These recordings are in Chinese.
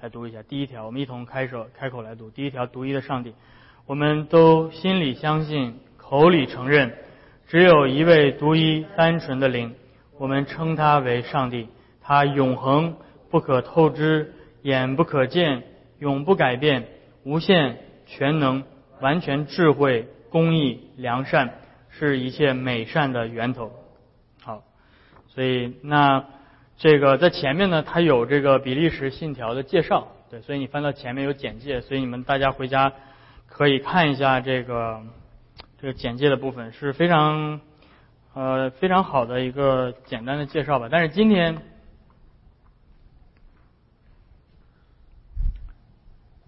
来读一下。第一条，我们一同开手开口来读。第一条，独一的上帝，我们都心里相信，口里承认，只有一位独一单纯的灵，我们称他为上帝。他永恒不可透支，眼不可见，永不改变，无限全能，完全智慧，公义良善，是一切美善的源头。好，所以那这个在前面呢，它有这个比利时信条的介绍，对，所以你翻到前面有简介，所以你们大家回家可以看一下这个这个简介的部分，是非常呃非常好的一个简单的介绍吧。但是今天。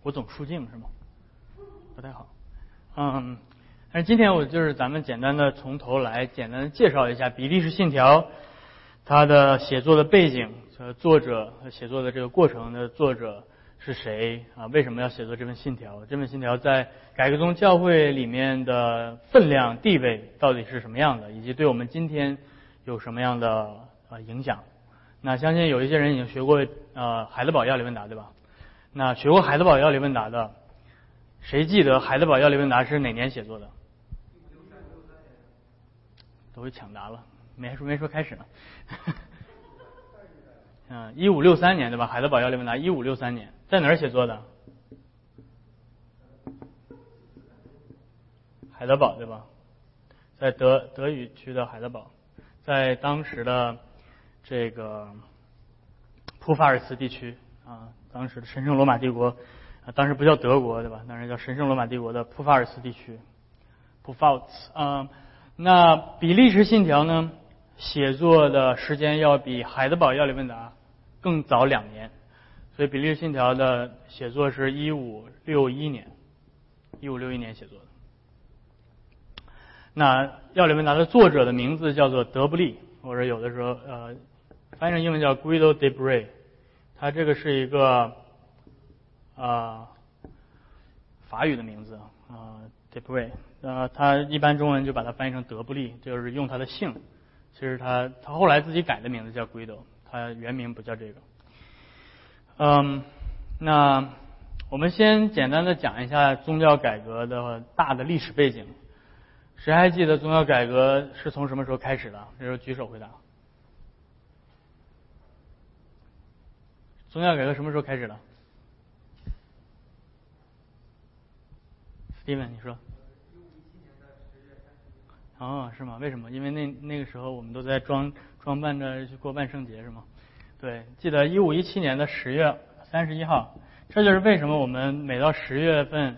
我总出镜是吗？不太好。嗯，但是今天我就是咱们简单的从头来简单的介绍一下比利时信条，它的写作的背景和作者写作的这个过程的作者是谁啊？为什么要写作这份信条？这份信条在改革宗教会里面的分量地位到底是什么样的？以及对我们今天有什么样的呃影响？那相信有一些人已经学过呃海德堡要理问答对吧？那学过海德堡要理问答的，谁记得海德堡要理问答是哪年写作的？都会抢答了，没说没说开始呢。嗯，一五六三年对吧？海德堡要理问答一五六三年，在哪儿写作的？海德堡对吧？在德德语区的海德堡，在当时的这个普法尔茨地区啊。当时的神圣罗马帝国，啊，当时不叫德国对吧？当时叫神圣罗马帝国的普法尔茨地区，普法尔茨啊。那比利时信条呢？写作的时间要比海德堡要理问答更早两年，所以比利时信条的写作是一五六一年，一五六一年写作的。那要理问答的作者的名字叫做德布利，或者有的时候呃，翻译成英文叫 Guido de Bray。它这个是一个啊法语的名字啊 d e p r e 呃，他一般中文就把它翻译成德布利，就是用他的姓。其实他他后来自己改的名字叫 Guido，他原名不叫这个。嗯，那我们先简单的讲一下宗教改革的大的历史背景。谁还记得宗教改革是从什么时候开始的？这时候举手回答。宗教改革什么时候开始的？Steven，你说。哦，是吗？为什么？因为那那个时候我们都在装装扮着去过万圣节，是吗？对，记得一五一七年的十月三十一号，这就是为什么我们每到十月份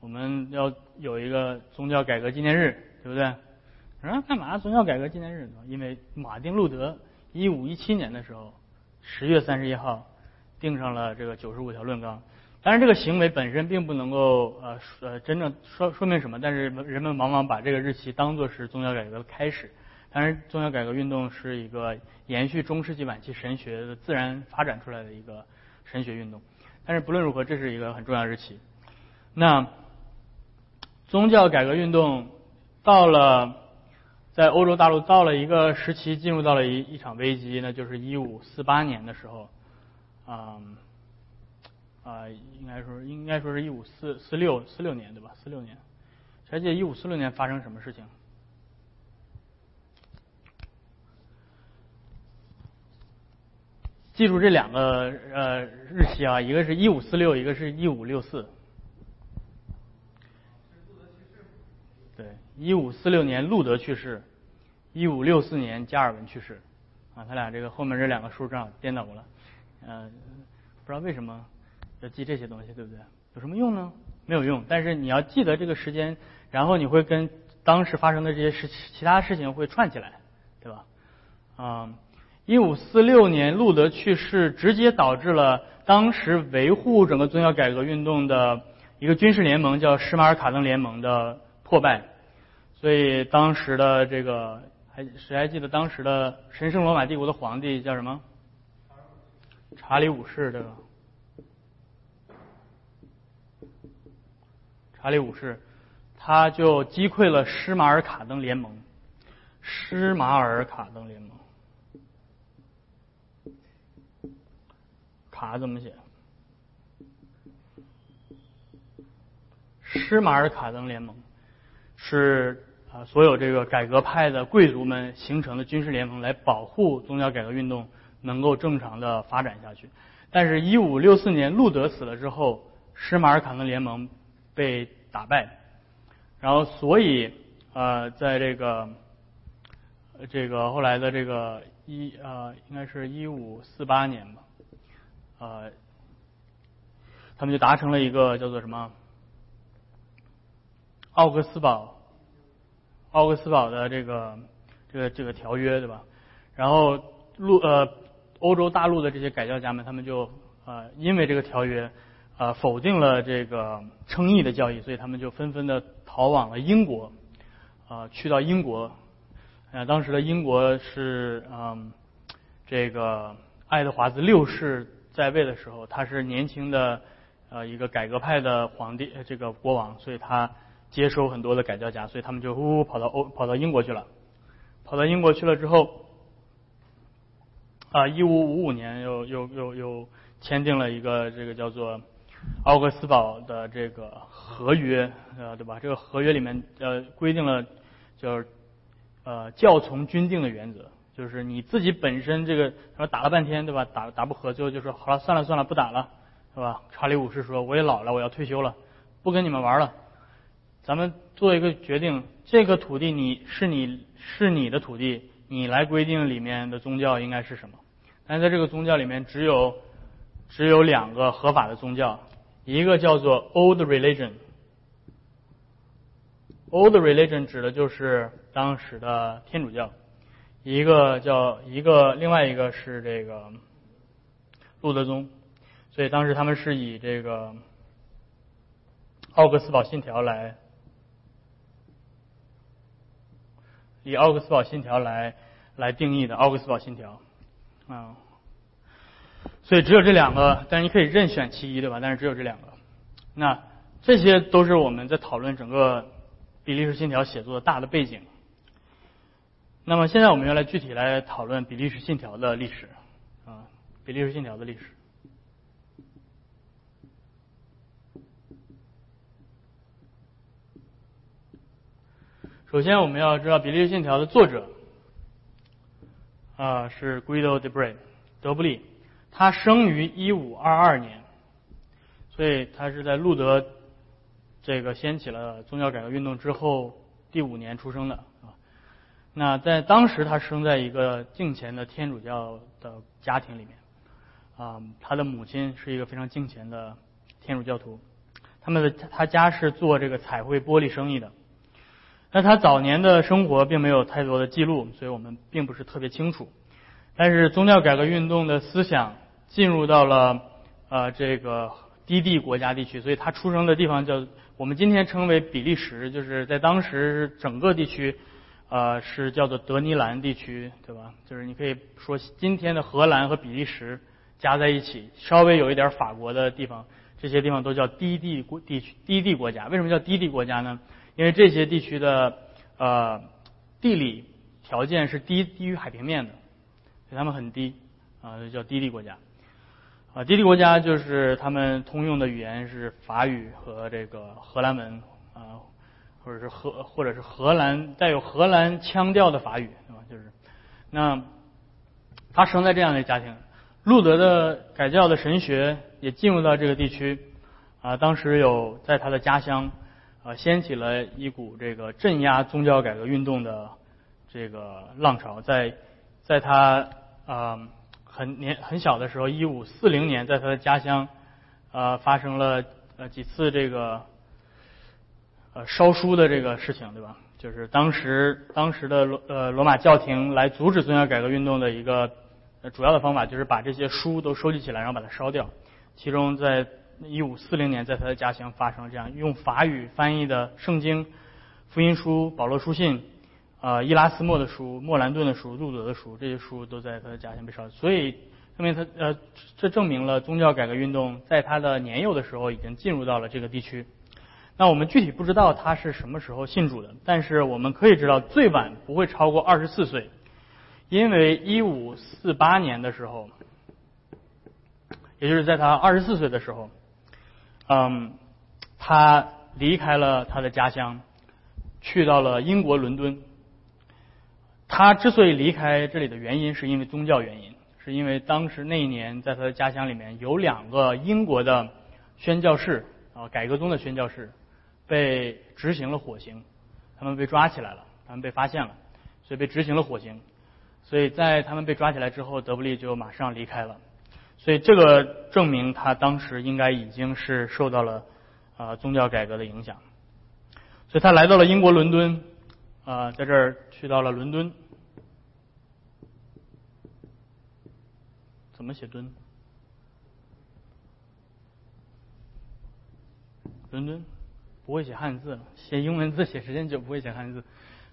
我们要有一个宗教改革纪念日，对不对？啊，干嘛宗教改革纪念日？因为马丁路德一五一七年的时候。十月三十一号，定上了这个九十五条论纲。当然，这个行为本身并不能够呃呃真正说说明什么，但是人们往往把这个日期当作是宗教改革的开始。当然，宗教改革运动是一个延续中世纪晚期神学的自然发展出来的一个神学运动。但是不论如何，这是一个很重要的日期。那宗教改革运动到了。在欧洲大陆到了一个时期，进入到了一一场危机，那就是一五四八年的时候，啊，应该说应该说是一五四四六四六年对吧？四六年，还记得一五四六年发生什么事情？记住这两个呃日期啊，一个是一五四六，一个是一五六四。对一五四六年，路德去世；一五六四年，加尔文去世。啊，他俩这个后面这两个数正好颠倒过来。嗯，不知道为什么要记这些东西，对不对？有什么用呢？没有用。但是你要记得这个时间，然后你会跟当时发生的这些事、其他事情会串起来，对吧？啊，一五四六年，路德去世，直接导致了当时维护整个宗教改革运动的一个军事联盟，叫施马尔卡登联盟的破败。所以当时的这个还谁还记得当时的神圣罗马帝国的皇帝叫什么？查理五世，对吧？查理五世，他就击溃了施马尔卡登联盟。施马尔卡登联盟，卡怎么写？施马尔卡登联盟是啊，所有这个改革派的贵族们形成的军事联盟，来保护宗教改革运动能够正常的发展下去。但是，一五六四年路德死了之后，施马尔卡登联盟被打败，然后所以呃，在这个这个后来的这个一呃，应该是一五四八年吧，呃，他们就达成了一个叫做什么奥格斯堡奥格斯堡的这个这个这个条约，对吧？然后路呃。欧洲大陆的这些改教家们，他们就呃因为这个条约，呃否定了这个称义的教义，所以他们就纷纷的逃往了英国，啊去到英国，呃当时的英国是嗯这个爱德华兹六世在位的时候，他是年轻的呃一个改革派的皇帝，这个国王，所以他接收很多的改教家，所以他们就呜呜跑到欧跑到英国去了，跑到英国去了之后。啊，一五五五年又又又又签订了一个这个叫做奥格斯堡的这个合约，呃，对吧？这个合约里面呃规定了，就是呃教从军定的原则，就是你自己本身这个说打了半天，对吧？打打不和，最后就说好了，算了算了，不打了，是吧？查理五世说我也老了，我要退休了，不跟你们玩了，咱们做一个决定，这个土地你是你是你的土地，你来规定里面的宗教应该是什么。但是在这个宗教里面，只有只有两个合法的宗教，一个叫做 Old Religion，Old Religion 指的就是当时的天主教，一个叫一个另外一个是这个路德宗，所以当时他们是以这个奥格斯堡信条来以奥格斯堡信条来来定义的奥格斯堡信条。啊，所以只有这两个，但是你可以任选其一，对吧？但是只有这两个。那这些都是我们在讨论整个比利时信条写作的大的背景。那么现在我们要来具体来讨论比利时信条的历史啊，比利时信条的历史。首先我们要知道比利时信条的作者。啊，是 Guido de Bre，德布利，他生于一五二二年，所以他是在路德这个掀起了宗教改革运动之后第五年出生的啊。那在当时，他生在一个敬虔的天主教的家庭里面啊，他的母亲是一个非常敬虔的天主教徒，他们的他家是做这个彩绘玻璃生意的。那他早年的生活并没有太多的记录，所以我们并不是特别清楚。但是宗教改革运动的思想进入到了呃这个低地国家地区，所以他出生的地方叫我们今天称为比利时，就是在当时整个地区呃是叫做德尼兰地区，对吧？就是你可以说今天的荷兰和比利时加在一起，稍微有一点法国的地方，这些地方都叫低地国地区低地国家。为什么叫低地国家呢？因为这些地区的呃地理条件是低低于海平面的，所以他们很低啊，就叫低地国家。啊，低地国家就是他们通用的语言是法语和这个荷兰文啊，或者是荷或者是荷兰带有荷兰腔调的法语，对吧？就是那他生在这样的家庭，路德的改教的神学也进入到这个地区啊，当时有在他的家乡。啊，掀起了一股这个镇压宗教改革运动的这个浪潮，在在他啊很年很小的时候，一五四零年，在他的家乡呃发生了呃几次这个呃烧书的这个事情，对吧？就是当时当时的罗呃罗马教廷来阻止宗教改革运动的一个主要的方法，就是把这些书都收集起来，然后把它烧掉。其中在一五四零年，在他的家乡发生了这样用法语翻译的圣经、福音书、保罗书信、呃伊拉斯莫的书、莫兰顿的书、路德的书，这些书都在他的家乡被烧。所以证明他呃，这证明了宗教改革运动在他的年幼的时候已经进入到了这个地区。那我们具体不知道他是什么时候信主的，但是我们可以知道最晚不会超过二十四岁，因为一五四八年的时候，也就是在他二十四岁的时候。嗯，他离开了他的家乡，去到了英国伦敦。他之所以离开这里的原因，是因为宗教原因，是因为当时那一年在他的家乡里面有两个英国的宣教士啊，改革宗的宣教士被执行了火刑，他们被抓起来了，他们被发现了，所以被执行了火刑。所以在他们被抓起来之后，德布利就马上离开了。所以这个证明他当时应该已经是受到了啊宗教改革的影响。所以他来到了英国伦敦啊，在这儿去到了伦敦。怎么写敦？伦敦不会写汉字，写英文字写时间久不会写汉字。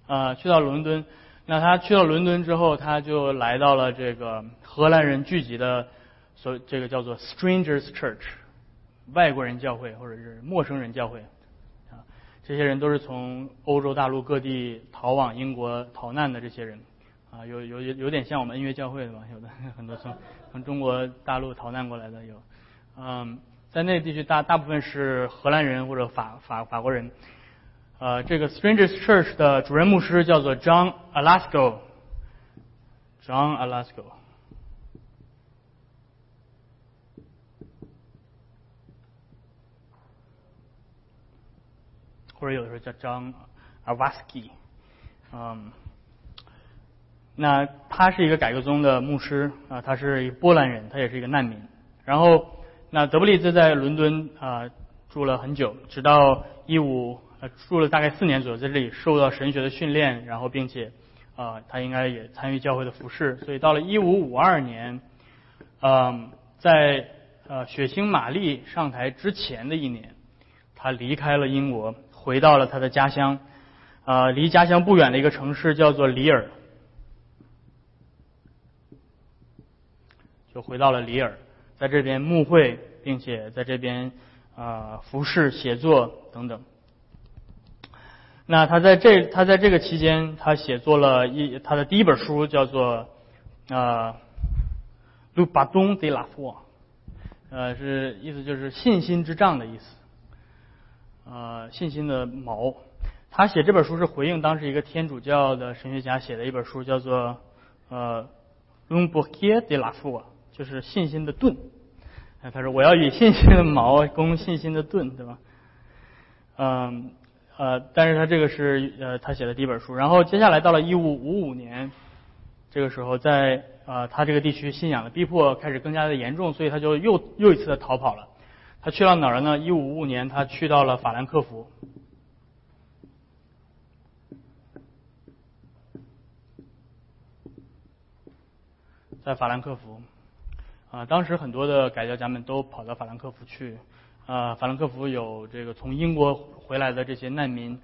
啊，去到伦敦，那他去到伦敦之后，他就来到了这个荷兰人聚集的所这个叫做 Strangers Church，外国人教会或者是陌生人教会。啊，这些人都是从欧洲大陆各地逃往英国逃难的这些人。啊，有有有有点像我们音乐教会的吧？有的 很多从从中国大陆逃难过来的有，嗯，在那地区大大部分是荷兰人或者法法法国人。呃，这个 Strangers Church 的主任牧师叫做 John Alasco，John Alasco，或者有的时候叫 John Avasky，嗯。那他是一个改革宗的牧师啊，他是一个波兰人，他也是一个难民。然后，那德布利兹在伦敦啊住了很久，直到一五呃住了大概四年左右，在这里受到神学的训练，然后并且啊他应该也参与教会的服饰。所以到了一五五二年，嗯，在呃血腥玛丽上台之前的一年，他离开了英国，回到了他的家乡啊，离家乡不远的一个城市叫做里尔。就回到了里尔，在这边牧会，并且在这边啊服侍、写作等等。那他在这他在这个期间，他写作了一他的第一本书，叫做啊《路巴东德拉夫》，呃，是意思就是信心之杖的意思，呃，信心的矛。他写这本书是回应当时一个天主教的神学家写的一本书，叫做呃《龙博耶德拉夫》。就是信心的盾，他说我要以信心的矛 攻信心的盾，对吧？嗯呃，但是他这个是呃他写的第一本书，然后接下来到了一五五五年，这个时候在呃他这个地区信仰的逼迫开始更加的严重，所以他就又又一次的逃跑了。他去到哪儿了呢？一五五五年他去到了法兰克福。在法兰克福。啊，当时很多的改教家们都跑到法兰克福去。啊，法兰克福有这个从英国回来的这些难民，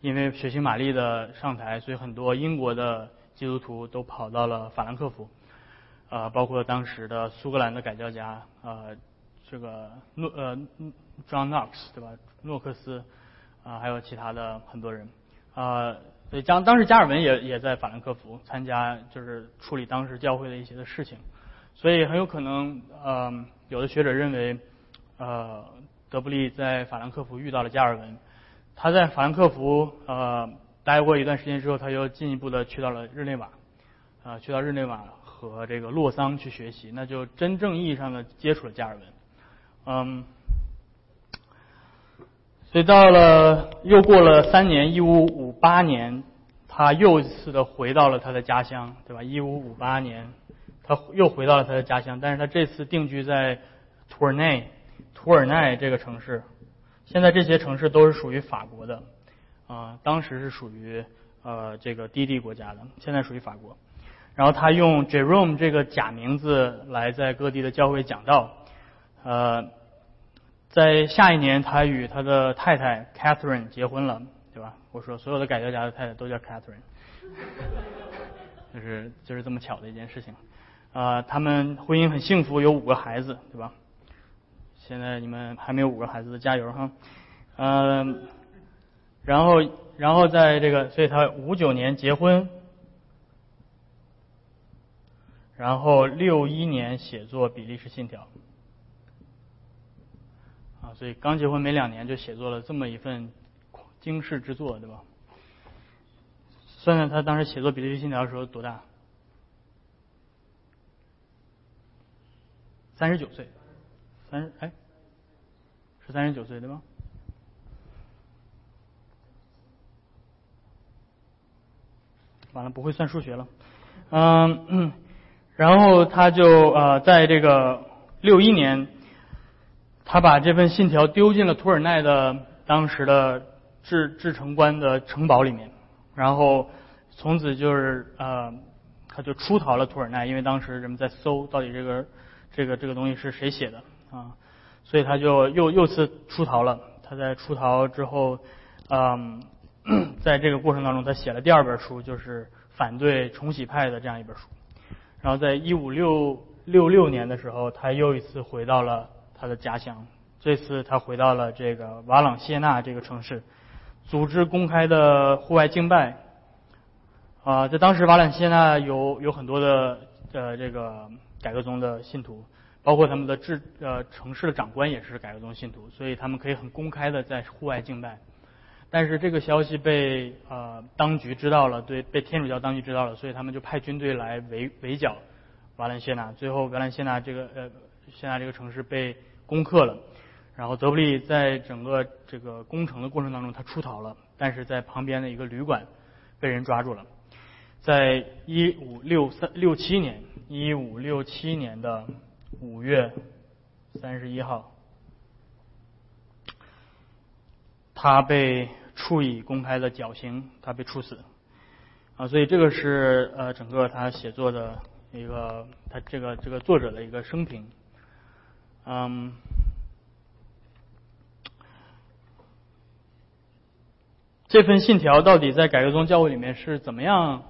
因为血腥玛丽的上台，所以很多英国的基督徒都跑到了法兰克福。啊，包括当时的苏格兰的改教家，啊，这个诺呃 John Knox 对吧？诺克斯啊，还有其他的很多人。啊，所以当当时加尔文也也在法兰克福参加，就是处理当时教会的一些的事情。所以很有可能，呃，有的学者认为，呃，德布利在法兰克福遇到了加尔文。他在法兰克福呃待过一段时间之后，他又进一步的去到了日内瓦，啊，去到日内瓦和这个洛桑去学习，那就真正意义上的接触了加尔文。嗯，所以到了又过了三年，一五五八年，他又一次的回到了他的家乡，对吧？一五五八年。他又回到了他的家乡，但是他这次定居在图尔内，图尔奈这个城市。现在这些城市都是属于法国的，啊，当时是属于呃这个低地国家的，现在属于法国。然后他用 Jerome 这个假名字来在各地的教会讲道。呃，在下一年，他与他的太太 Catherine 结婚了，对吧？我说所有的改教家的太太都叫 Catherine，就是就是这么巧的一件事情。啊，他们婚姻很幸福，有五个孩子，对吧？现在你们还没有五个孩子，加油哈！嗯，然后，然后在这个，所以他五九年结婚，然后六一年写作《比利时信条》，啊，所以刚结婚没两年就写作了这么一份惊世之作，对吧？算算他当时写作《比利时信条》的时候多大？三十九岁，三十哎，是三十九岁对吗？完了，不会算数学了。嗯，然后他就呃，在这个六一年，他把这份信条丢进了图尔奈的当时的制制城官的城堡里面，然后从此就是呃，他就出逃了图尔奈，因为当时人们在搜到底这个这个这个东西是谁写的啊，所以他就又又次出逃了。他在出逃之后，嗯，在这个过程当中，他写了第二本书，就是反对重洗派的这样一本书。然后在一五六六六年的时候，他又一次回到了他的家乡。这次他回到了这个瓦朗谢纳这个城市，组织公开的户外敬拜。啊，在当时瓦朗谢纳有有很多的呃这个改革宗的信徒，包括他们的治呃城市的长官也是改革宗信徒，所以他们可以很公开的在户外敬拜。但是这个消息被呃当局知道了，对被天主教当局知道了，所以他们就派军队来围围剿瓦兰谢纳。最后瓦兰谢纳这个呃谢纳这个城市被攻克了。然后德布利在整个这个攻城的过程当中，他出逃了，但是在旁边的一个旅馆被人抓住了。在一五六三六七年，一五六七年的五月三十一号，他被处以公开的绞刑，他被处死。啊，所以这个是呃整个他写作的一个他这个这个作者的一个生平。嗯，这份信条到底在改革宗教会里面是怎么样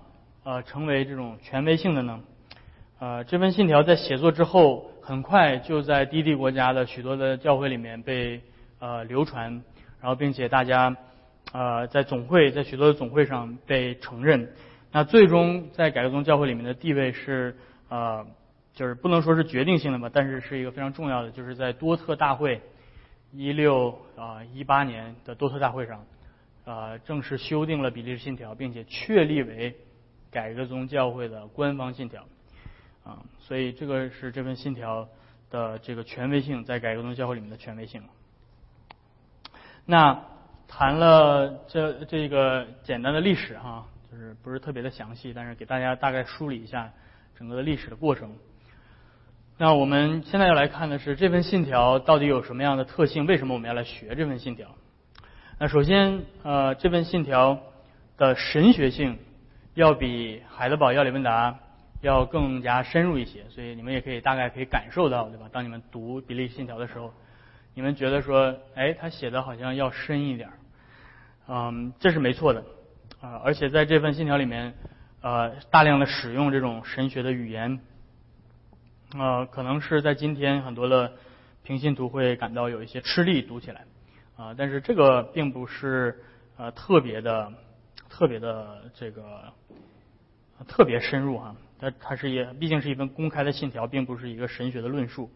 呃成为这种权威性的呢？呃，这份信条在写作之后，很快就在低地国家的许多的教会里面被呃流传。然后，并且大家，呃，在总会，在许多的总会上被承认。那最终在改革宗教会里面的地位是，呃，就是不能说是决定性的吧，但是是一个非常重要的，就是在多特大会一六啊一八年的多特大会上，呃，正式修订了比利时信条，并且确立为改革宗教会的官方信条。啊，所以这个是这份信条的这个权威性，在改革宗教会里面的权威性。那谈了这这个简单的历史哈，就是不是特别的详细，但是给大家大概梳理一下整个的历史的过程。那我们现在要来看的是这份信条到底有什么样的特性？为什么我们要来学这份信条？那首先，呃，这份信条的神学性要比海德堡要理问答要更加深入一些，所以你们也可以大概可以感受到，对吧？当你们读比利信条的时候。你们觉得说，哎，他写的好像要深一点，嗯，这是没错的，啊，而且在这份信条里面，呃，大量的使用这种神学的语言，呃，可能是在今天很多的平信徒会感到有一些吃力读起来，啊，但是这个并不是呃特别的、特别的这个特别深入哈，它它是也毕竟是一份公开的信条，并不是一个神学的论述。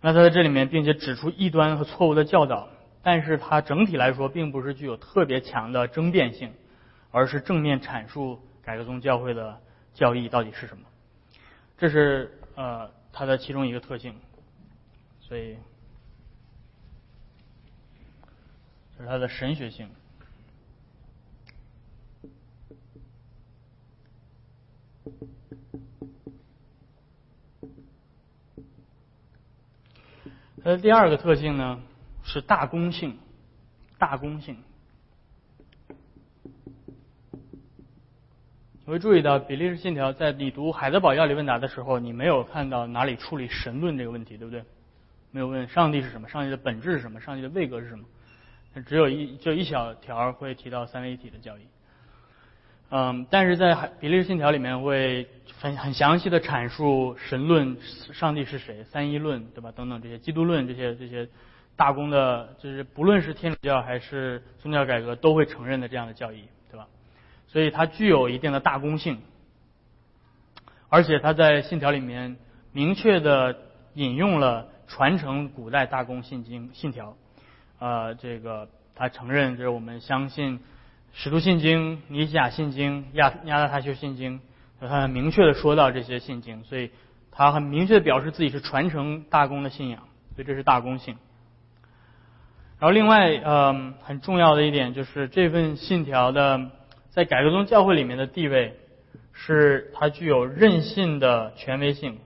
那他在这里面，并且指出异端和错误的教导，但是他整体来说并不是具有特别强的争辩性，而是正面阐述改革宗教会的教义到底是什么，这是呃它的其中一个特性，所以这是它的神学性。它的第二个特性呢是大公性，大公性。你会注意到比利时信条在你读海德堡要理问答的时候，你没有看到哪里处理神论这个问题，对不对？没有问上帝是什么，上帝的本质是什么，上帝的位格是什么，只有一就一小条会提到三位一体的教义。嗯，但是在比利时信条里面会很很详细的阐述神论，上帝是谁，三一论，对吧？等等这些基督论这些这些大公的，就是不论是天主教还是宗教改革都会承认的这样的教义，对吧？所以它具有一定的大公性，而且它在信条里面明确的引用了传承古代大公信经信条。呃，这个他承认就是我们相信使徒信经、尼西亚信经、亚亚达他修信经，他很明确的说到这些信经，所以他很明确的表示自己是传承大公的信仰，所以这是大公信。然后另外，嗯，很重要的一点就是这份信条的在改革宗教会里面的地位，是它具有任性的权威性，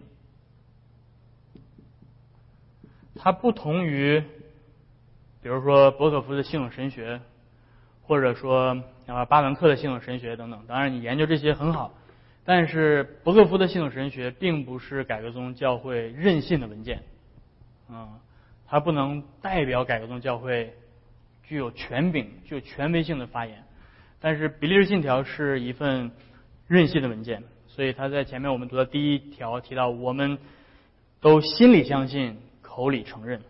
它不同于。比如说伯可夫的信仰神学，或者说啊巴门克的系统神学等等。当然，你研究这些很好，但是伯克夫的系统神学并不是改革宗教会任性的文件，啊，它不能代表改革宗教会具有权柄、具有权威性的发言。但是比利时信条是一份任性的文件，所以他在前面我们读的第一条提到，我们都心里相信，口里承认。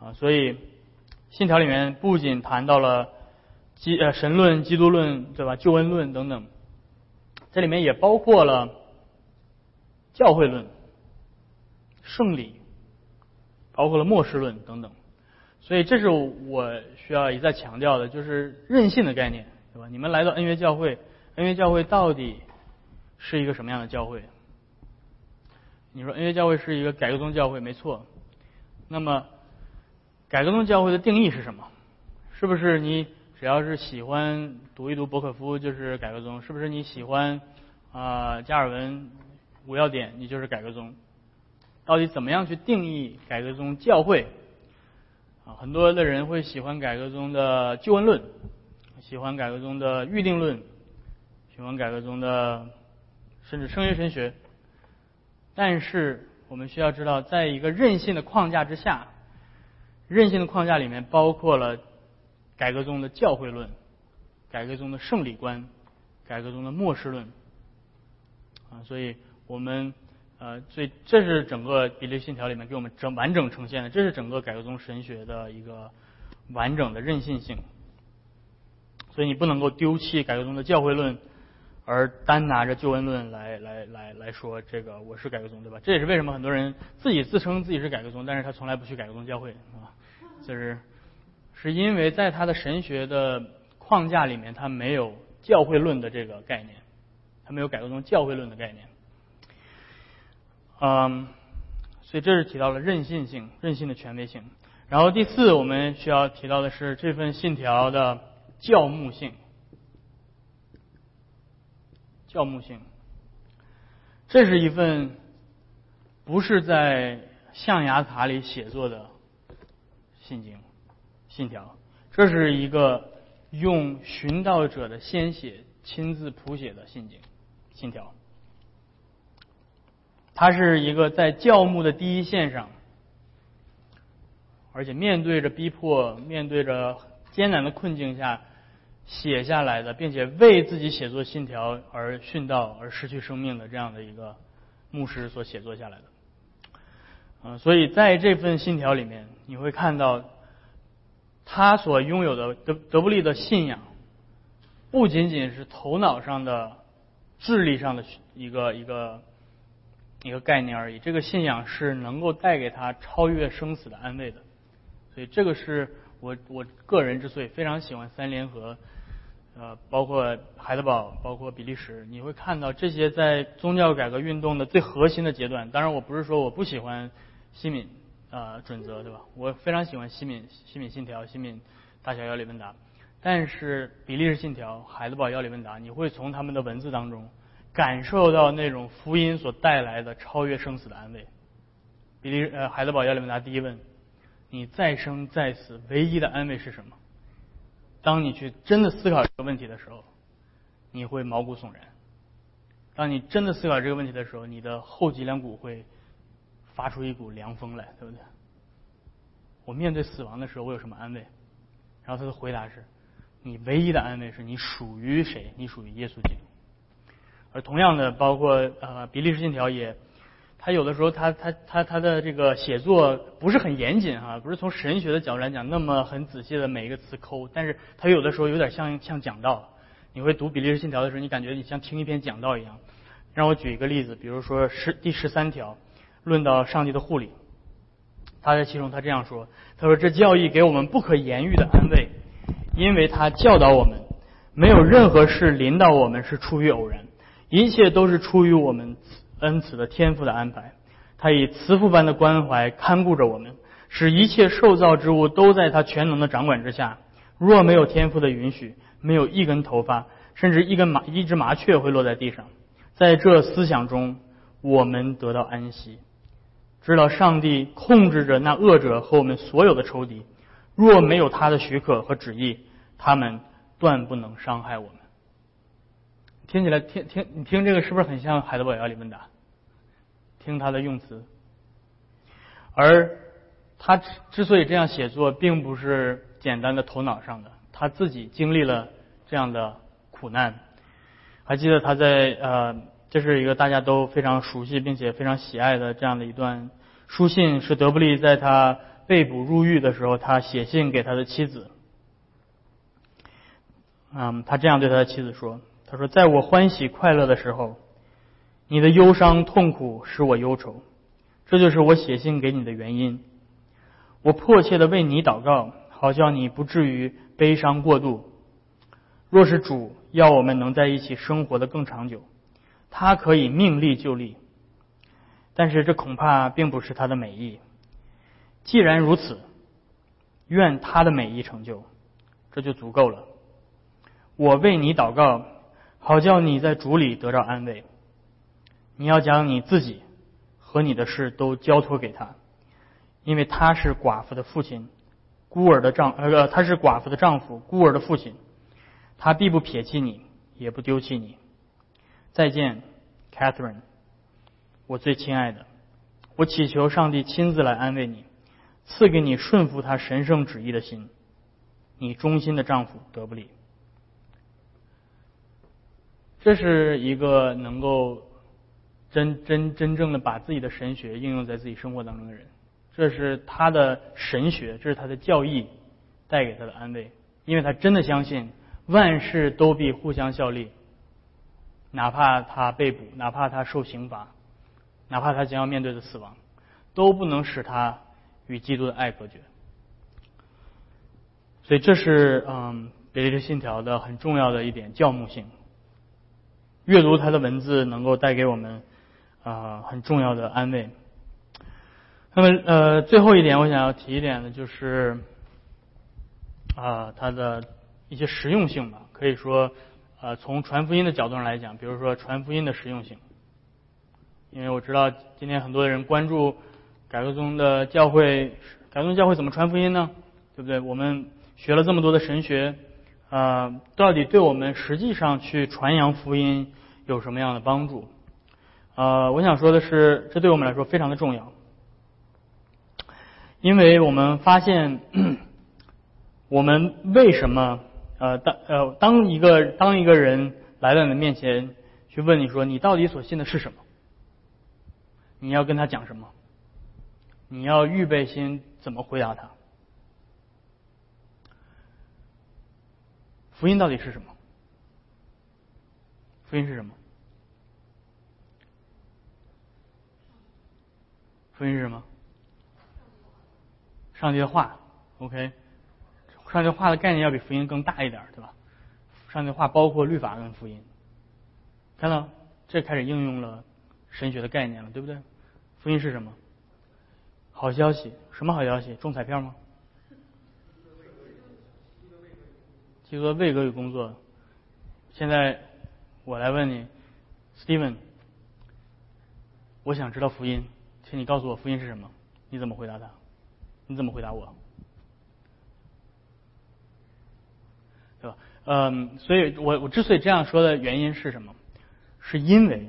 啊，所以信条里面不仅谈到了基呃神论、基督论，对吧？救恩论等等，这里面也包括了教会论、圣礼，包括了末世论等等。所以这是我需要一再强调的，就是任性的概念，对吧？你们来到恩约教会，恩约教会到底是一个什么样的教会？你说恩约教会是一个改革宗教会，没错。那么改革宗教会的定义是什么？是不是你只要是喜欢读一读博可夫就是改革宗？是不是你喜欢啊加尔文五要点你就是改革宗？到底怎么样去定义改革宗教会？啊，很多的人会喜欢改革宗的救恩论，喜欢改革宗的预定论，喜欢改革宗的甚至声约神学。但是我们需要知道，在一个任性的框架之下。任性的框架里面包括了改革中的教会论、改革中的圣礼观、改革中的末世论啊，所以我们呃，所以这是整个比例信条里面给我们整完整呈现的，这是整个改革宗神学的一个完整的任性性。所以你不能够丢弃改革宗的教会论，而单拿着救恩论来来来来说这个我是改革宗，对吧？这也是为什么很多人自己自称自己是改革宗，但是他从来不去改革宗教会，啊。就是，是因为在他的神学的框架里面，他没有教会论的这个概念，他没有改革宗教会论的概念。嗯，所以这是提到了任性性、任性的权威性。然后第四，我们需要提到的是这份信条的教牧性。教牧性，这是一份不是在象牙塔里写作的。信经、信条，这是一个用寻道者的鲜血亲自谱写的信经、信条。它是一个在教牧的第一线上，而且面对着逼迫、面对着艰难的困境下写下来的，并且为自己写作信条而殉道而失去生命的这样的一个牧师所写作下来的。嗯，所以在这份信条里面，你会看到他所拥有的德德布利的信仰，不仅仅是头脑上的、智力上的一个一个一个概念而已。这个信仰是能够带给他超越生死的安慰的。所以，这个是我我个人之所以非常喜欢三联合，呃，包括海德堡，包括比利时，你会看到这些在宗教改革运动的最核心的阶段。当然，我不是说我不喜欢。西敏啊准则对吧？我非常喜欢西敏西敏信条、西敏大小要理问答，但是比利时信条、海德堡要理问答，你会从他们的文字当中感受到那种福音所带来的超越生死的安慰。比利呃海德堡要理问答第一问：你再生再死唯一的安慰是什么？当你去真的思考这个问题的时候，你会毛骨悚然。当你真的思考这个问题的时候，你的后脊梁骨会。发出一股凉风来，对不对？我面对死亡的时候，我有什么安慰？然后他的回答是：你唯一的安慰是你属于谁？你属于耶稣基督。而同样的，包括呃比利时信条也，他有的时候他他他他的这个写作不是很严谨哈，不是从神学的角度来讲那么很仔细的每一个词抠，但是他有的时候有点像像讲道。你会读比利时信条的时候，你感觉你像听一篇讲道一样。让我举一个例子，比如说十第十三条。论到上帝的护理。他在其中他这样说：“他说这教义给我们不可言喻的安慰，因为他教导我们，没有任何事临到我们是出于偶然，一切都是出于我们恩慈的天赋的安排。他以慈父般的关怀看顾着我们，使一切受造之物都在他全能的掌管之下。若没有天赋的允许，没有一根头发，甚至一根麻一只麻雀会落在地上。在这思想中，我们得到安息。”知道上帝控制着那恶者和我们所有的仇敌，若没有他的许可和旨意，他们断不能伤害我们。听起来，听听你听这个是不是很像海德堡要理问的？听他的用词。而他之所以这样写作，并不是简单的头脑上的，他自己经历了这样的苦难。还记得他在呃。这是一个大家都非常熟悉并且非常喜爱的这样的一段书信，是德布利在他被捕入狱的时候，他写信给他的妻子。嗯，他这样对他的妻子说：“他说，在我欢喜快乐的时候，你的忧伤痛苦使我忧愁，这就是我写信给你的原因。我迫切的为你祷告，好叫你不至于悲伤过度。若是主要我们能在一起生活的更长久。”他可以命立就立，但是这恐怕并不是他的美意。既然如此，愿他的美意成就，这就足够了。我为你祷告，好叫你在主里得到安慰。你要将你自己和你的事都交托给他，因为他是寡妇的父亲，孤儿的丈呃，他是寡妇的丈夫，孤儿的父亲，他必不撇弃你，也不丢弃你。再见，Catherine，我最亲爱的。我祈求上帝亲自来安慰你，赐给你顺服他神圣旨意的心。你忠心的丈夫德布里，这是一个能够真真真正的把自己的神学应用在自己生活当中的人。这是他的神学，这是他的教义带给他的安慰，因为他真的相信万事都必互相效力。哪怕他被捕，哪怕他受刑罚，哪怕他将要面对的死亡，都不能使他与基督的爱隔绝。所以，这是嗯，《别利时信条》的很重要的一点教牧性。阅读他的文字，能够带给我们啊很重要的安慰。那么，呃，最后一点，我想要提一点的，就是啊，它的一些实用性吧，可以说。呃，从传福音的角度上来讲，比如说传福音的实用性，因为我知道今天很多人关注改革宗的教会，改革宗教会怎么传福音呢？对不对？我们学了这么多的神学，呃，到底对我们实际上去传扬福音有什么样的帮助？呃，我想说的是，这对我们来说非常的重要，因为我们发现，我们为什么？呃，当呃，当一个当一个人来到你的面前，去问你说你到底所信的是什么？你要跟他讲什么？你要预备心怎么回答他？福音到底是什么？福音是什么？福音是什么？上帝的话，OK。上帝话的概念要比福音更大一点，对吧？上帝话包括律法跟福音，看到这开始应用了神学的概念了，对不对？福音是什么？好消息？什么好消息？中彩票吗？基督位格与工作。现在我来问你，Steven，我想知道福音，请你告诉我福音是什么？你怎么回答他？你怎么回答我？对吧？嗯，所以我我之所以这样说的原因是什么？是因为，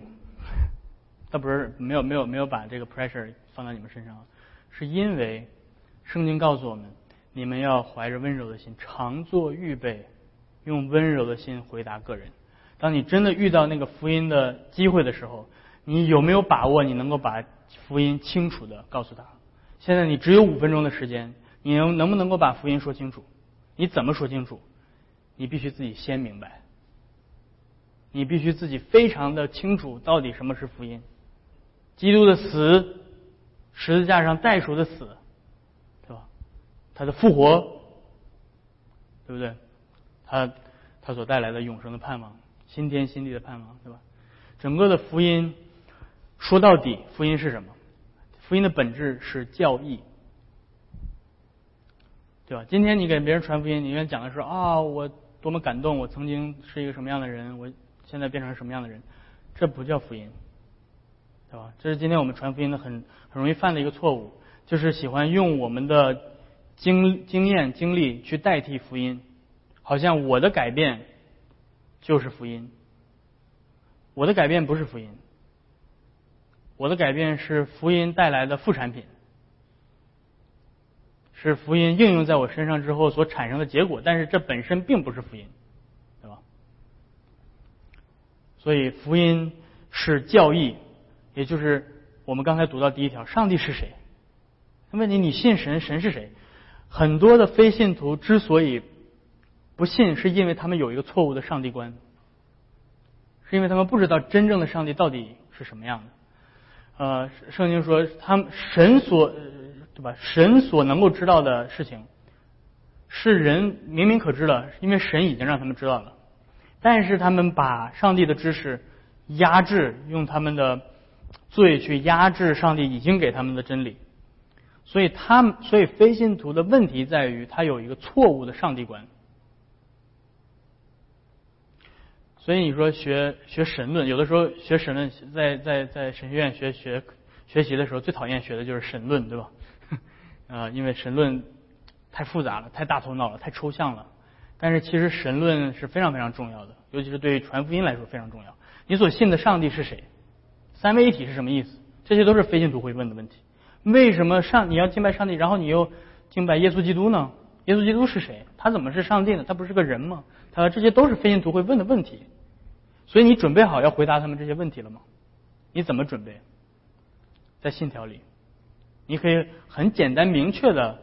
他不是没有没有没有把这个 pressure 放到你们身上，是因为圣经告诉我们，你们要怀着温柔的心，常做预备，用温柔的心回答个人。当你真的遇到那个福音的机会的时候，你有没有把握？你能够把福音清楚的告诉他？现在你只有五分钟的时间，你能能不能够把福音说清楚？你怎么说清楚？你必须自己先明白，你必须自己非常的清楚到底什么是福音。基督的死十字架上代赎的死，对吧？他的复活，对不对？他他所带来的永生的盼望，新天新地的盼望，对吧？整个的福音说到底，福音是什么？福音的本质是教义，对吧？今天你给别人传福音，你愿讲的是啊，我多么感动，我曾经是一个什么样的人，我现在变成什么样的人，这不叫福音，对吧？这是今天我们传福音的很很容易犯的一个错误，就是喜欢用我们的经经验经历去代替福音，好像我的改变就是福音，我的改变不是福音。我的改变是福音带来的副产品，是福音应用在我身上之后所产生的结果，但是这本身并不是福音，对吧？所以福音是教义，也就是我们刚才读到第一条，上帝是谁？问题你信神，神是谁？很多的非信徒之所以不信，是因为他们有一个错误的上帝观，是因为他们不知道真正的上帝到底是什么样的。呃，圣经说，他们神所对吧？神所能够知道的事情，是人明明可知的，因为神已经让他们知道了。但是他们把上帝的知识压制，用他们的罪去压制上帝已经给他们的真理。所以，他们所以非信徒的问题在于，他有一个错误的上帝观。所以你说学学神论，有的时候学神论，在在在神学院学学学习的时候，最讨厌学的就是神论，对吧？啊，因为神论太复杂了，太大头脑了，太抽象了。但是其实神论是非常非常重要的，尤其是对传福音来说非常重要。你所信的上帝是谁？三位一体是什么意思？这些都是非信徒会问的问题。为什么上你要敬拜上帝，然后你又敬拜耶稣基督呢？耶稣基督是谁？他怎么是上帝呢？他不是个人吗？他这些都是非信徒会问的问题。所以你准备好要回答他们这些问题了吗？你怎么准备？在信条里，你可以很简单明确的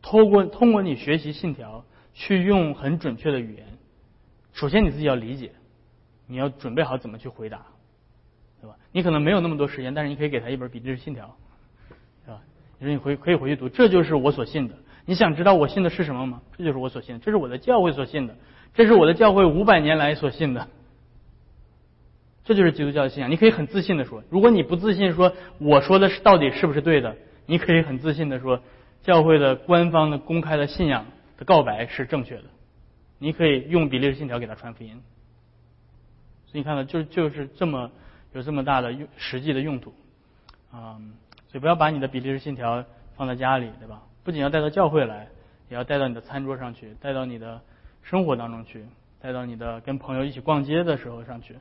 通过通过你学习信条，去用很准确的语言。首先你自己要理解，你要准备好怎么去回答，对吧？你可能没有那么多时间，但是你可以给他一本笔记信条，对吧？你说你回可以回去读，这就是我所信的。你想知道我信的是什么吗？这就是我所信的，这是我的教会所信的，这是我的教会五百年来所信的。这就是基督教的信仰。你可以很自信的说，如果你不自信，说我说的是到底是不是对的，你可以很自信的说，教会的官方的公开的信仰的告白是正确的。你可以用比利时信条给他传福音。所以你看到，就就是这么有这么大的用实际的用途啊。所以不要把你的比利时信条放在家里，对吧？不仅要带到教会来，也要带到你的餐桌上去，带到你的生活当中去，带到你的跟朋友一起逛街的时候上去。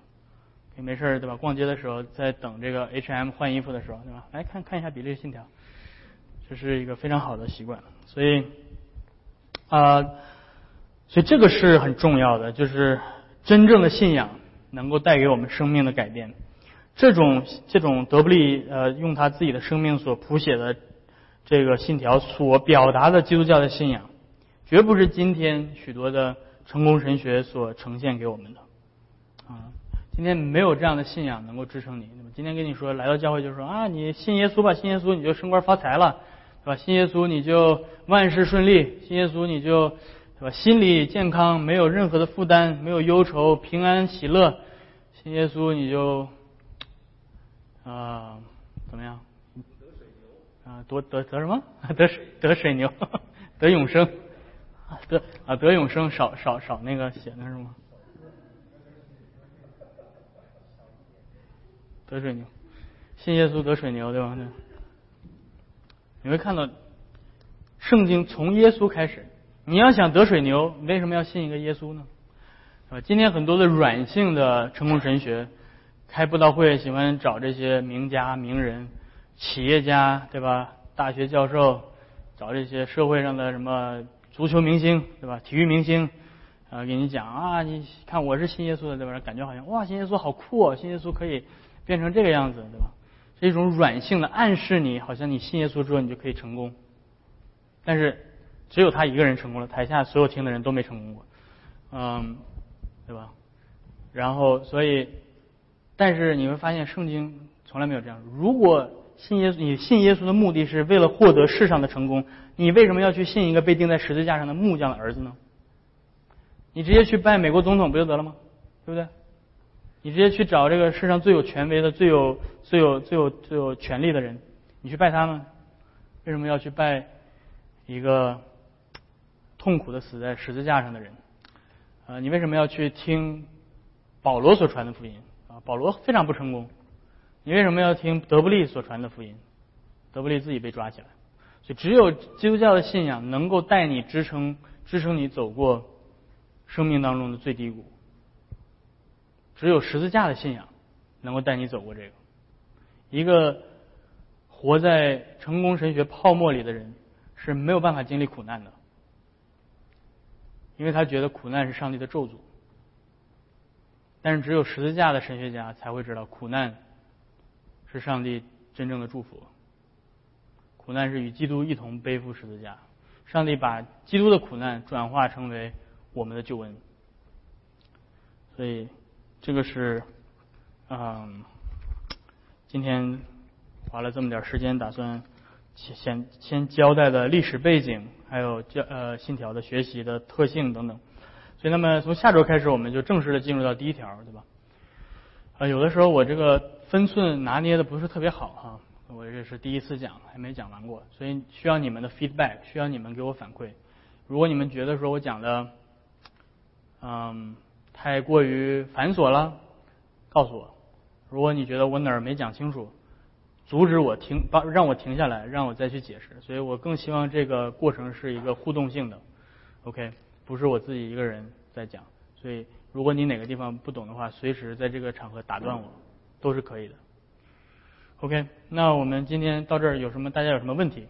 没事对吧？逛街的时候，在等这个 H&M 换衣服的时候，对吧？来看看一下比例信条，这是一个非常好的习惯。所以啊，所以这个是很重要的，就是真正的信仰能够带给我们生命的改变。这种这种德布利呃用他自己的生命所谱写的这个信条所表达的基督教的信仰，绝不是今天许多的成功神学所呈现给我们的啊。今天没有这样的信仰能够支撑你。那么今天跟你说，来到教会就说啊，你信耶稣吧，信耶稣你就升官发财了，对吧？信耶稣你就万事顺利，信耶稣你就对吧？心理健康，没有任何的负担，没有忧愁，平安喜乐。信耶稣你就啊怎么样？得水牛啊，得得得什么？得得水牛，得永生啊得啊得永生，少少少那个写的是吗？得水牛，信耶稣得水牛，对吧？你会看到，圣经从耶稣开始。你要想得水牛，你为什么要信一个耶稣呢？啊，今天很多的软性的成功神学，开布道会喜欢找这些名家、名人、企业家，对吧？大学教授，找这些社会上的什么足球明星，对吧？体育明星，啊，给你讲啊，你看我是信耶稣的，对吧？感觉好像哇，信耶稣好酷哦，信耶稣可以。变成这个样子，对吧？是一种软性的暗示，你好像你信耶稣之后你就可以成功，但是只有他一个人成功了，台下所有听的人都没成功过，嗯，对吧？然后，所以，但是你会发现圣经从来没有这样。如果信耶稣，你信耶稣的目的是为了获得世上的成功，你为什么要去信一个被钉在十字架上的木匠的儿子呢？你直接去拜美国总统不就得了吗？对不对？你直接去找这个世上最有权威的、最有、最有、最有、最有权力的人，你去拜他们，为什么要去拜一个痛苦的死在十字架上的人？啊，你为什么要去听保罗所传的福音？啊，保罗非常不成功，你为什么要听德布利所传的福音？德布利自己被抓起来，所以只有基督教的信仰能够带你支撑、支撑你走过生命当中的最低谷。只有十字架的信仰能够带你走过这个。一个活在成功神学泡沫里的人是没有办法经历苦难的，因为他觉得苦难是上帝的咒诅。但是只有十字架的神学家才会知道，苦难是上帝真正的祝福。苦难是与基督一同背负十字架，上帝把基督的苦难转化成为我们的救恩。所以。这个是，嗯，今天花了这么点时间，打算先先交代的历史背景，还有教呃信条的学习的特性等等。所以，那么从下周开始，我们就正式的进入到第一条，对吧？呃，有的时候我这个分寸拿捏的不是特别好哈，我这是第一次讲，还没讲完过，所以需要你们的 feedback，需要你们给我反馈。如果你们觉得说我讲的，嗯。太过于繁琐了，告诉我。如果你觉得我哪儿没讲清楚，阻止我停，帮让我停下来，让我再去解释。所以我更希望这个过程是一个互动性的，OK，不是我自己一个人在讲。所以如果你哪个地方不懂的话，随时在这个场合打断我，都是可以的。OK，那我们今天到这儿有什么？大家有什么问题？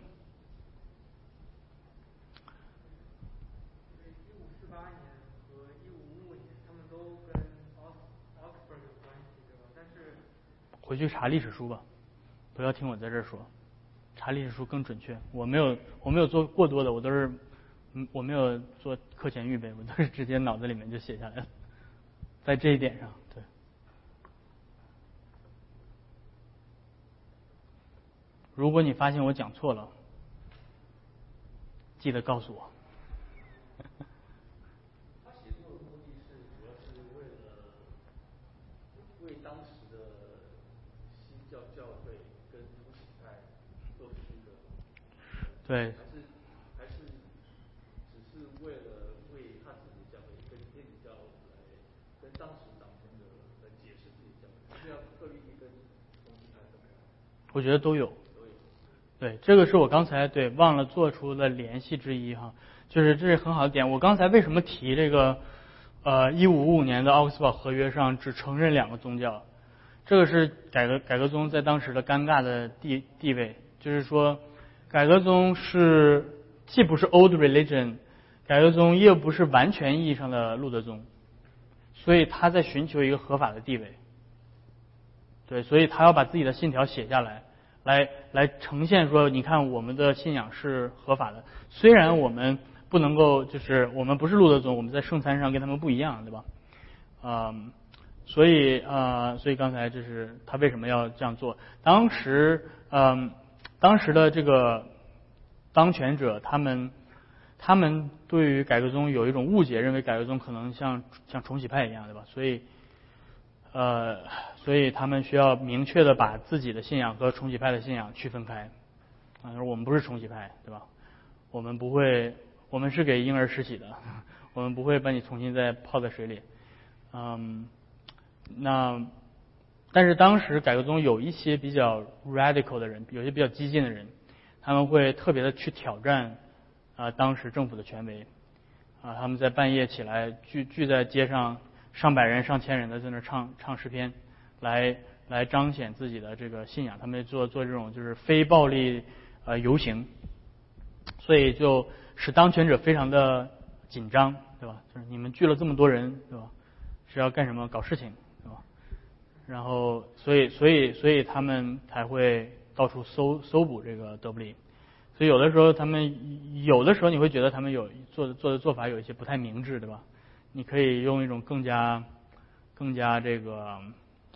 回去查历史书吧，不要听我在这儿说，查历史书更准确。我没有，我没有做过多的，我都是，嗯，我没有做课前预备，我都是直接脑子里面就写下来了。在这一点上，对。如果你发现我讲错了，记得告诉我。对。还是还是只是为了为他自己教会跟天主教来跟当时掌权者来解释自己教会，是要特意跟重启派怎么样？我觉得都有。都有。对，这个是我刚才对忘了做出的联系之一哈，就是这是很好的点。我刚才为什么提这个？呃，一五五五年的奥克斯堡合约上只承认两个宗教，这个是改革改革宗在当时的尴尬的地地位，就是说。改革宗是既不是 Old Religion，改革宗又不是完全意义上的路德宗，所以他在寻求一个合法的地位。对，所以他要把自己的信条写下来，来来呈现说，你看我们的信仰是合法的，虽然我们不能够，就是我们不是路德宗，我们在圣餐上跟他们不一样，对吧？嗯，所以啊，所以刚才就是他为什么要这样做？当时嗯。当时的这个当权者，他们他们对于改革宗有一种误解，认为改革宗可能像像重启派一样，对吧？所以呃，所以他们需要明确的把自己的信仰和重启派的信仰区分开。啊，说我们不是重启派，对吧？我们不会，我们是给婴儿施洗的，我们不会把你重新再泡在水里。嗯，那。但是当时改革中有一些比较 radical 的人，有些比较激进的人，他们会特别的去挑战啊当时政府的权威啊，他们在半夜起来聚聚在街上，上百人、上千人的在那唱唱诗篇，来来彰显自己的这个信仰。他们做做这种就是非暴力呃游行，所以就使当权者非常的紧张，对吧？就是你们聚了这么多人，对吧？是要干什么？搞事情。然后，所以，所以，所以他们才会到处搜搜捕这个德布林。所以有的时候，他们有的时候你会觉得他们有做的做的做法有一些不太明智，对吧？你可以用一种更加更加这个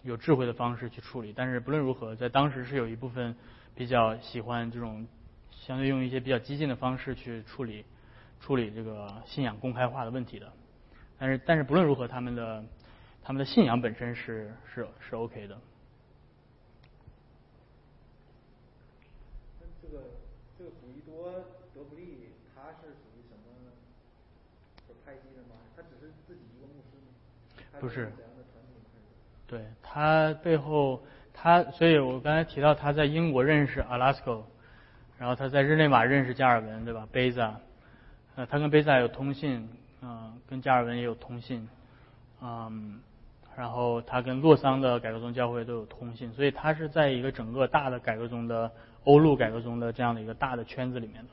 有智慧的方式去处理。但是不论如何，在当时是有一部分比较喜欢这种相对用一些比较激进的方式去处理处理这个信仰公开化的问题的。但是但是不论如何，他们的他们的信仰本身是是是 OK 的。这个这个古伊多德布利他是属于什么派系的吗？他只是自己一个牧师吗？不是？对他背后，他所以我刚才提到他在英国认识 Alaska，然后他在日内瓦认识加尔文，对吧？贝萨，呃，他跟贝萨有通信，嗯，跟加尔文也有通信，嗯，然后他跟洛桑的改革宗教会都有通信，所以他是在一个整个大的改革宗的欧陆改革宗的这样的一个大的圈子里面的，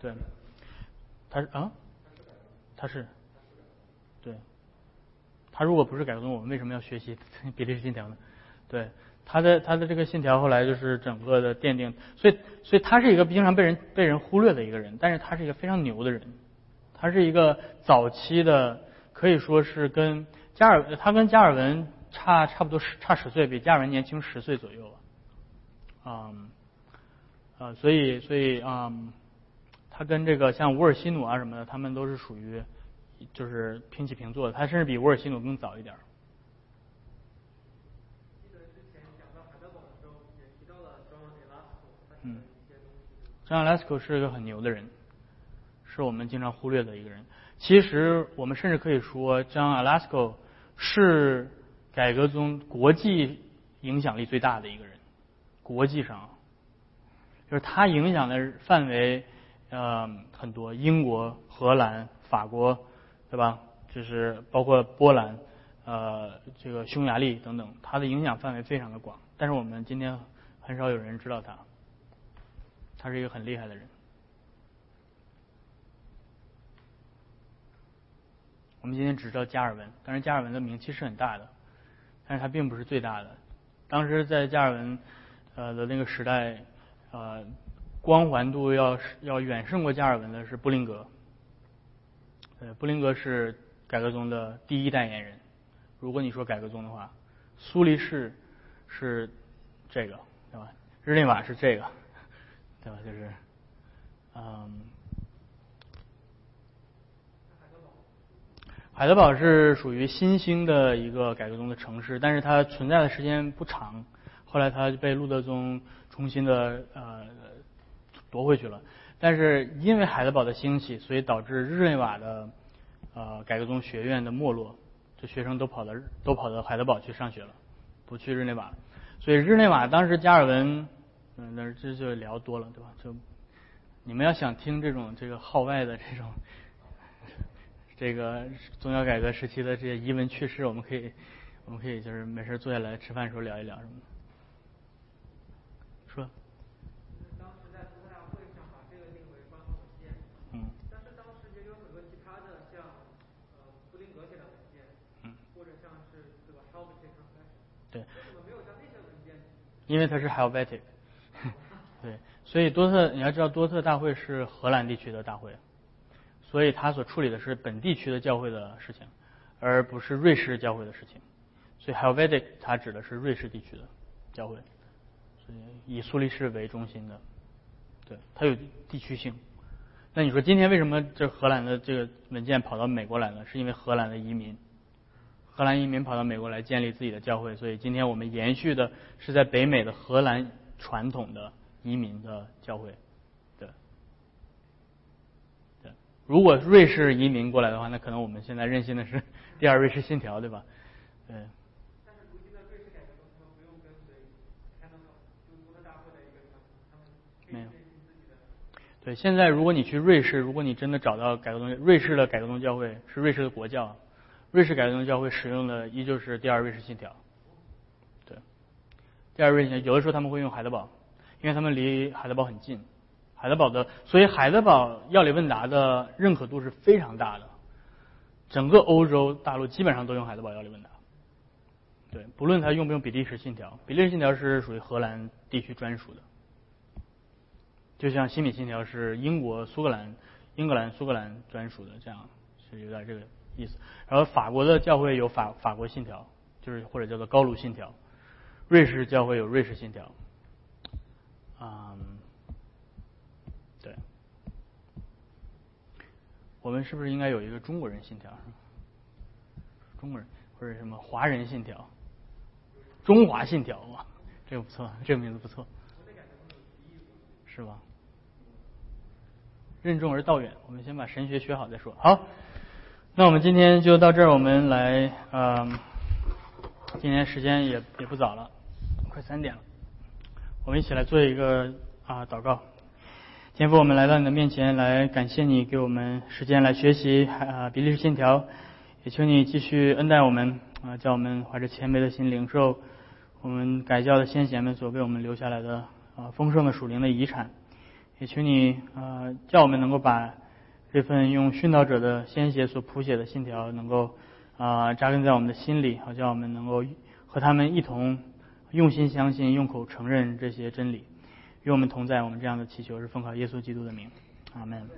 对，他是啊，他是，对。他如果不是改革宗，我们为什么要学习？比利时信条呢？对，他的他的这个信条后来就是整个的奠定，所以所以他是一个经常被人被人忽略的一个人，但是他是一个非常牛的人，他是一个早期的，可以说是跟加尔他跟加尔文差差不多十差十岁，比加尔文年轻十岁左右啊，啊，所以所以啊，他跟这个像乌尔西努啊什么的，他们都是属于。就是平起平坐的，他甚至比乌尔西努更早一点。嗯，John Alasco 是一个很牛的人，是我们经常忽略的一个人。其实我们甚至可以说将 Alasco 是改革中国际影响力最大的一个人，国际上，就是他影响的范围呃很多，英国、荷兰、法国。对吧？就是包括波兰，呃，这个匈牙利等等，它的影响范围非常的广。但是我们今天很少有人知道他，他是一个很厉害的人。我们今天只知道加尔文，但是加尔文的名气是很大的，但是他并不是最大的。当时在加尔文呃的那个时代，呃，光环度要要远胜过加尔文的是布林格。呃，布林格是改革宗的第一代言人。如果你说改革宗的话，苏黎世是这个，对吧？日内瓦是这个，对吧？就是，嗯，海德堡是属于新兴的一个改革宗的城市，但是它存在的时间不长。后来它就被路德宗重新的呃夺回去了。但是因为海德堡的兴起，所以导致日内瓦的呃改革宗学院的没落，这学生都跑到都跑到海德堡去上学了，不去日内瓦了。所以日内瓦当时加尔文，嗯，那这就聊多了，对吧？就你们要想听这种这个号外的这种这个宗教改革时期的这些遗闻趣事，我们可以我们可以就是没事坐下来吃饭的时候聊一聊什么的。说。对。因为它是 Helvetic，对，所以多特你要知道多特大会是荷兰地区的大会，所以他所处理的是本地区的教会的事情，而不是瑞士教会的事情。所以 Helvetic 它指的是瑞士地区的教会，所以以苏黎世为中心的，对，它有地区性。那你说今天为什么这荷兰的这个文件跑到美国来了？是因为荷兰的移民。荷兰移民跑到美国来建立自己的教会，所以今天我们延续的是在北美的荷兰传统的移民的教会。对，对。如果瑞士移民过来的话，那可能我们现在任性的是 第二瑞士信条，对吧？对。没有。对，现在如果你去瑞士，如果你真的找到改革宗，瑞士的改革宗教会是瑞士的国教。瑞士改革宗教会使用的依旧是第二瑞士信条，对，第二瑞士有的时候他们会用海德堡，因为他们离海德堡很近，海德堡的，所以海德堡药理问答的认可度是非常大的，整个欧洲大陆基本上都用海德堡药理问答，对，不论他用不用比利时信条，比利时信条是属于荷兰地区专属的，就像新米信条是英国苏格兰、英格兰苏格兰专属的，这样是有点这个。意思，然后法国的教会有法法国信条，就是或者叫做高卢信条；瑞士教会有瑞士信条。嗯，对，我们是不是应该有一个中国人信条？中国人或者什么华人信条？中华信条哇，这个不错，这个名字不错，是吧？任重而道远，我们先把神学学好再说。好，那我们今天就到这儿，我们来，嗯，今天时间也也不早了，快三点了，我们一起来做一个啊祷告。天父，我们来到你的面前，来感谢你给我们时间来学习啊比利时信条，也求你继续恩待我们啊，叫我们怀着谦卑的心领受我们改教的先贤们所为我们留下来的啊丰盛的属灵的遗产。也求你啊，叫我们能够把这份用殉道者的鲜血所谱写的信条，能够啊扎根在我们的心里，好叫我们能够和他们一同用心相信，用口承认这些真理。与我们同在，我们这样的祈求是奉靠耶稣基督的名，阿门。